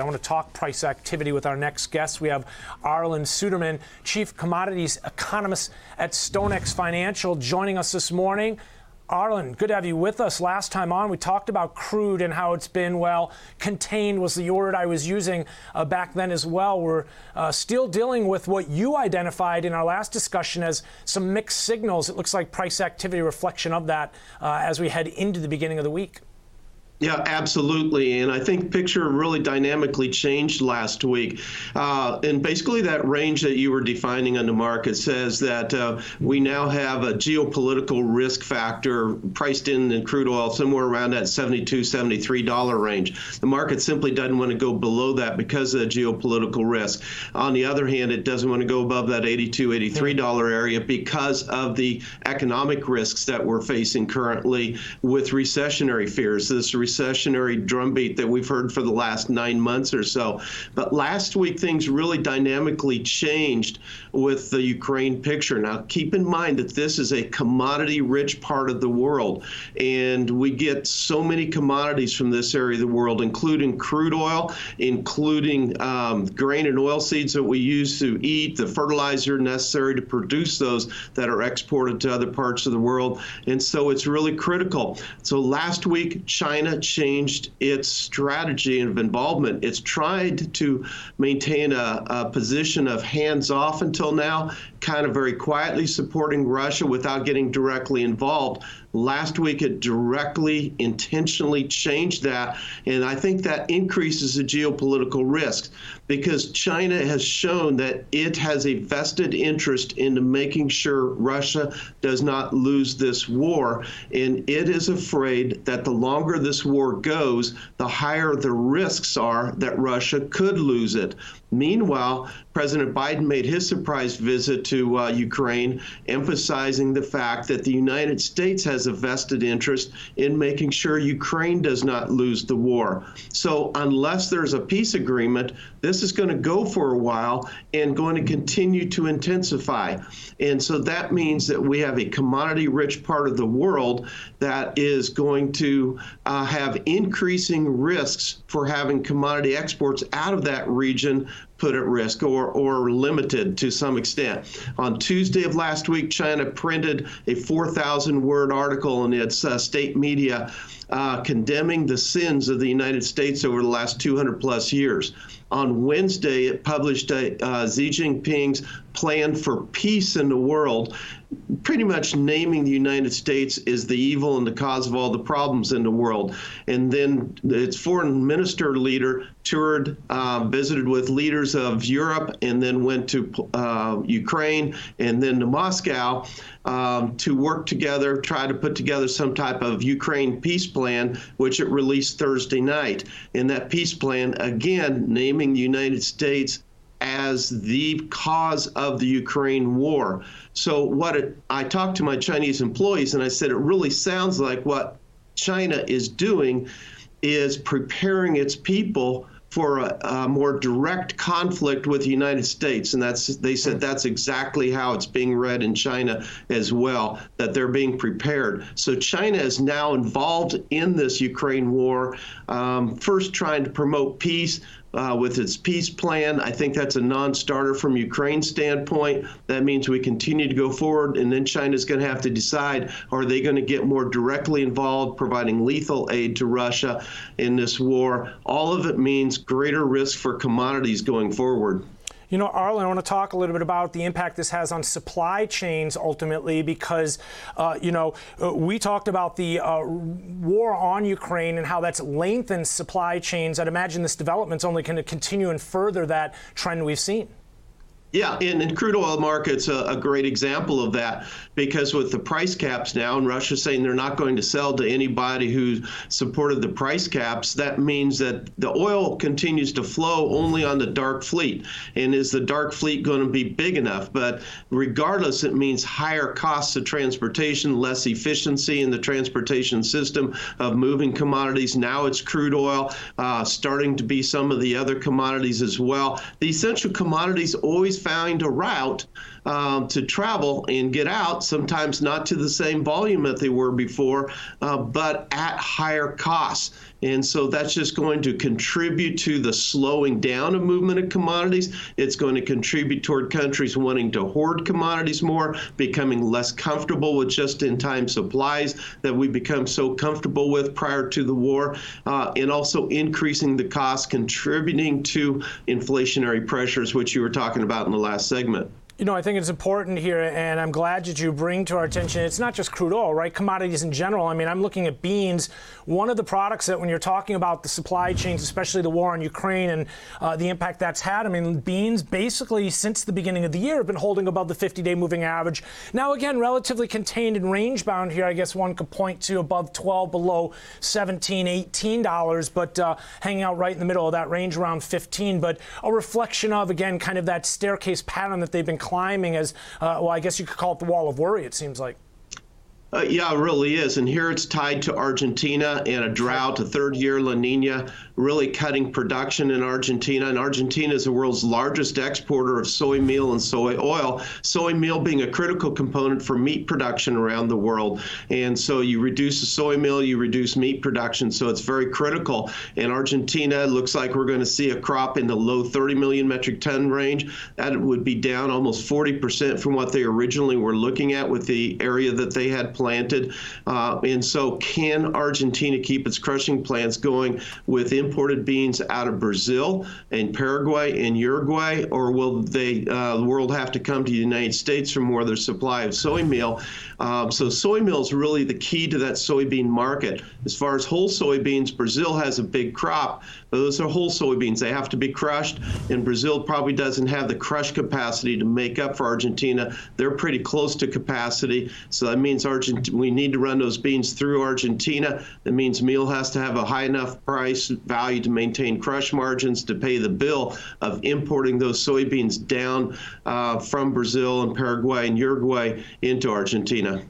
I want to talk price activity with our next guest. We have Arlan Suderman, Chief Commodities Economist at StoneX Financial, joining us this morning. Arlan, good to have you with us. Last time on, we talked about crude and how it's been, well, contained was the word I was using uh, back then as well. We're uh, still dealing with what you identified in our last discussion as some mixed signals. It looks like price activity reflection of that uh, as we head into the beginning of the week. Yeah, absolutely. And I think picture really dynamically changed last week. Uh, and basically, that range that you were defining on the market says that uh, we now have a geopolitical risk factor priced in in crude oil somewhere around that $72, $73 range. The market simply doesn't want to go below that because of the geopolitical risk. On the other hand, it doesn't want to go above that $82, $83 area because of the economic risks that we're facing currently with recessionary fears. This recessionary drumbeat that we've heard for the last nine months or so. But last week, things really dynamically changed with the Ukraine picture. Now, keep in mind that this is a commodity rich part of the world, and we get so many commodities from this area of the world, including crude oil, including um, grain and oil seeds that we use to eat, the fertilizer necessary to produce those that are exported to other parts of the world. And so it's really critical. So last week, China changed its strategy of involvement. It's tried to maintain a, a position of hands off until now, kind of very quietly supporting Russia without getting directly involved. Last week, it directly, intentionally changed that. And I think that increases the geopolitical risks because China has shown that it has a vested interest in making sure Russia does not lose this war. And it is afraid that the longer this war goes, the higher the risks are that Russia could lose it. Meanwhile, President Biden made his surprise visit to uh, Ukraine, emphasizing the fact that the United States has a vested interest in making sure Ukraine does not lose the war. So, unless there's a peace agreement, this is going to go for a while and going to continue to intensify. And so that means that we have a commodity rich part of the world that is going to uh, have increasing risks for having commodity exports out of that region put at risk or, or limited to some extent. On Tuesday of last week, China printed a 4,000 word article in its uh, state media uh, condemning the sins of the United States over the last 200 plus years. On Wednesday, it published a, uh, Xi Jinping's plan for peace in the world, pretty much naming the United States as the evil and the cause of all the problems in the world. And then its foreign minister leader toured, uh, visited with leaders of Europe, and then went to uh, Ukraine and then to Moscow um, to work together, try to put together some type of Ukraine peace plan, which it released Thursday night. In that peace plan, again, naming the United States as the cause of the Ukraine war. So, what it, I talked to my Chinese employees and I said, it really sounds like what China is doing is preparing its people for a, a, more direct conflict with the United States. And that's they said that's exactly how it's being read in China as well, that they're being prepared. So China is now involved in this Ukraine war, um, first trying to promote peace, uh, with its peace plan. I think that's a non starter from Ukraine's standpoint. That means we continue to go forward, and then China's going to have to decide are they going to get more directly involved, providing lethal aid to Russia in this war? All of it means greater risk for commodities going forward. You know, Arlan, I want to talk a little bit about the impact this has on supply chains ultimately, because, uh, you know, uh, we talked about the uh, war on Ukraine and how that's lengthened supply chains. I'd imagine this development's only going to continue and further that trend we've seen. Yeah, and, and crude oil market's a, a, great example of that because with the price caps now, and Russia saying they're not going to sell to anybody who supported the price caps, that means that the oil continues to flow only on the dark fleet. And is the dark fleet going to be big enough? But regardless, it means higher costs of transportation, less efficiency in the transportation system of moving commodities. Now it's crude oil, uh, starting to be some of the other commodities as well. The essential commodities always find a route um, to travel and get out, sometimes not to the same volume that they were before, uh, but at higher costs. And so that's just going to contribute to the slowing down of movement of commodities. It's going to contribute toward countries wanting to hoard commodities more, becoming less comfortable with just in time supplies that we become so comfortable with prior to the war, uh, and also increasing the cost, contributing to inflationary pressures, which you were talking about in the last segment. You know, I think it's important here, and I'm glad that you bring to our attention. It's not just crude oil, right? Commodities in general. I mean, I'm looking at beans. One of the products that, when you're talking about the supply chains, especially the war in Ukraine and uh, the impact that's had, I mean, beans basically since the beginning of the year have been holding above the 50-day moving average. Now, again, relatively contained and range bound here. I guess one could point to above 12, below 17, 18 dollars, but uh, hanging out right in the middle of that range, around 15. But a reflection of again, kind of that staircase pattern that they've been climbing as, uh, well, I guess you could call it the wall of worry, it seems like. Uh, yeah, it really is. And here it's tied to Argentina and a drought, a third year La Nina, really cutting production in Argentina. And Argentina is the world's largest exporter of soy meal and soy oil, soy meal being a critical component for meat production around the world. And so you reduce the soy meal, you reduce meat production. So it's very critical. And Argentina, looks like we're going to see a crop in the low 30 million metric ton range. That would be down almost 40% from what they originally were looking at with the area that they had planted. Uh, and so, can Argentina keep its crushing plants going with imported beans out of Brazil and Paraguay and Uruguay, or will they uh, the world have to come to the United States for more of their supply of soy meal? Um, so, soy meal is really the key to that soybean market. As far as whole soybeans, Brazil has a big crop, those are whole soybeans. They have to be crushed, and Brazil probably doesn't have the crush capacity to make up for Argentina. They're pretty close to capacity, so that means Argentina we need to run those beans through Argentina. That means meal has to have a high enough price value to maintain crush margins to pay the bill of importing those soybeans down uh, from Brazil and Paraguay and Uruguay into Argentina.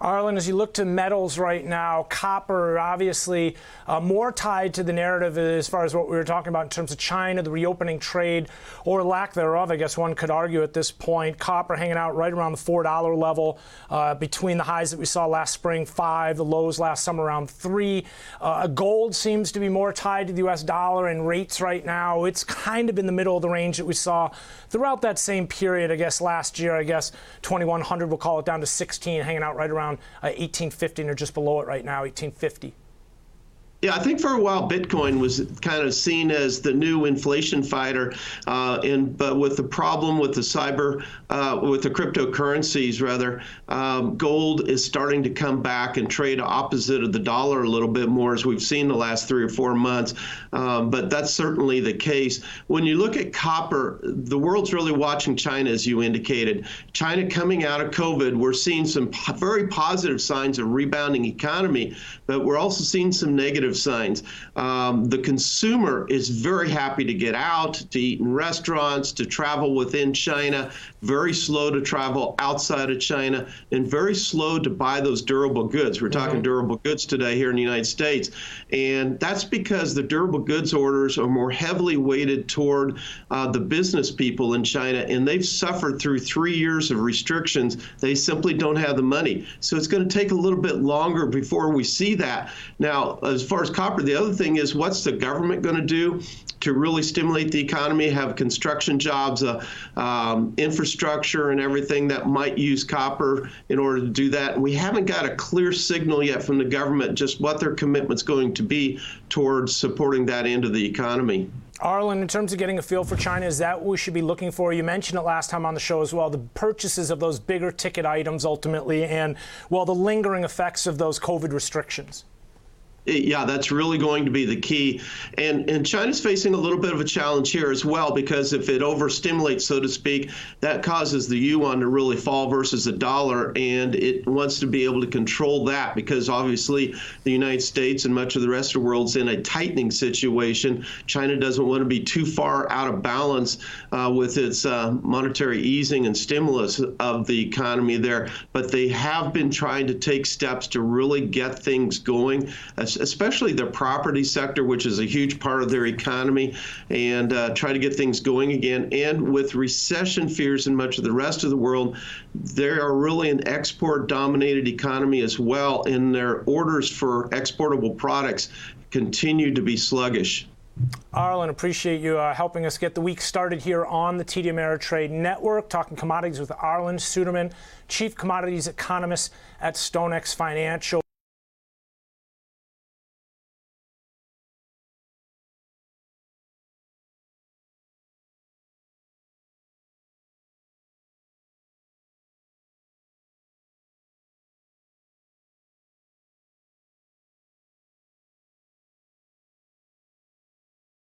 Arlan, as you look to metals right now, copper obviously uh, more tied to the narrative as far as what we were talking about in terms of China, the reopening trade, or lack thereof, I guess one could argue at this point. Copper hanging out right around the $4 level uh, between the highs that we saw last spring, five, the lows last summer around three. Uh, gold seems to be more tied to the U.S. dollar and rates right now. It's kind of in the middle of the range that we saw throughout that same period, I guess, last year. I guess 2100, we'll call it down to 16, hanging out right around around uh, 1850 or just below it right now, 1850. Yeah, I think for a while Bitcoin was kind of seen as the new inflation fighter, uh, and but with the problem with the cyber, uh, with the cryptocurrencies rather, um, gold is starting to come back and trade opposite of the dollar a little bit more as we've seen the last three or four months. Um, but that's certainly the case. When you look at copper, the world's really watching China, as you indicated. China coming out of COVID, we're seeing some very positive signs of rebounding economy, but we're also seeing some negative negative signs. Um, the consumer is very happy to get out, to eat in restaurants, to travel within China, very slow to travel outside of China, and very slow to buy those durable goods. We're talking mm-hmm. durable goods today here in the United States. And that's because the durable goods orders are more heavily weighted toward uh, the business people in China, and they've suffered through three years of restrictions. They simply don't have the money. So it's going to take a little bit longer before we see that. Now, as far as copper, the other thing is what's the government going to do to really stimulate the economy, have construction jobs, uh, um, infrastructure, and everything that might use copper in order to do that. And we haven't got a clear signal yet from the government just what their commitment's going to be towards supporting that end of the economy. Arlan, in terms of getting a feel for China, is that what we should be looking for? You mentioned it last time on the show as well, the purchases of those bigger ticket items ultimately, and well, the lingering effects of those COVID restrictions yeah, that's really going to be the key. And and China's facing a little bit of a challenge here as well because if it overstimulates, so to speak, that causes the yuan to really fall versus the dollar, and it wants to be able to control that because obviously the United States and much of the rest of the world's in a tightening situation. China doesn't want to be too far out of balance uh, with its uh, monetary easing and stimulus of the economy there, but they have been trying to take steps to really get things going especially the property sector, which is a huge part of their economy, and uh, try to get things going again. And with recession fears in much of the rest of the world, they are really an export dominated economy as well, and their orders for exportable products continue to be sluggish. Arlan, appreciate you uh, helping us get the week started here on the TD Ameritrade Network, talking commodities with Arlan Suderman, Chief Commodities Economist at StoneX Financial.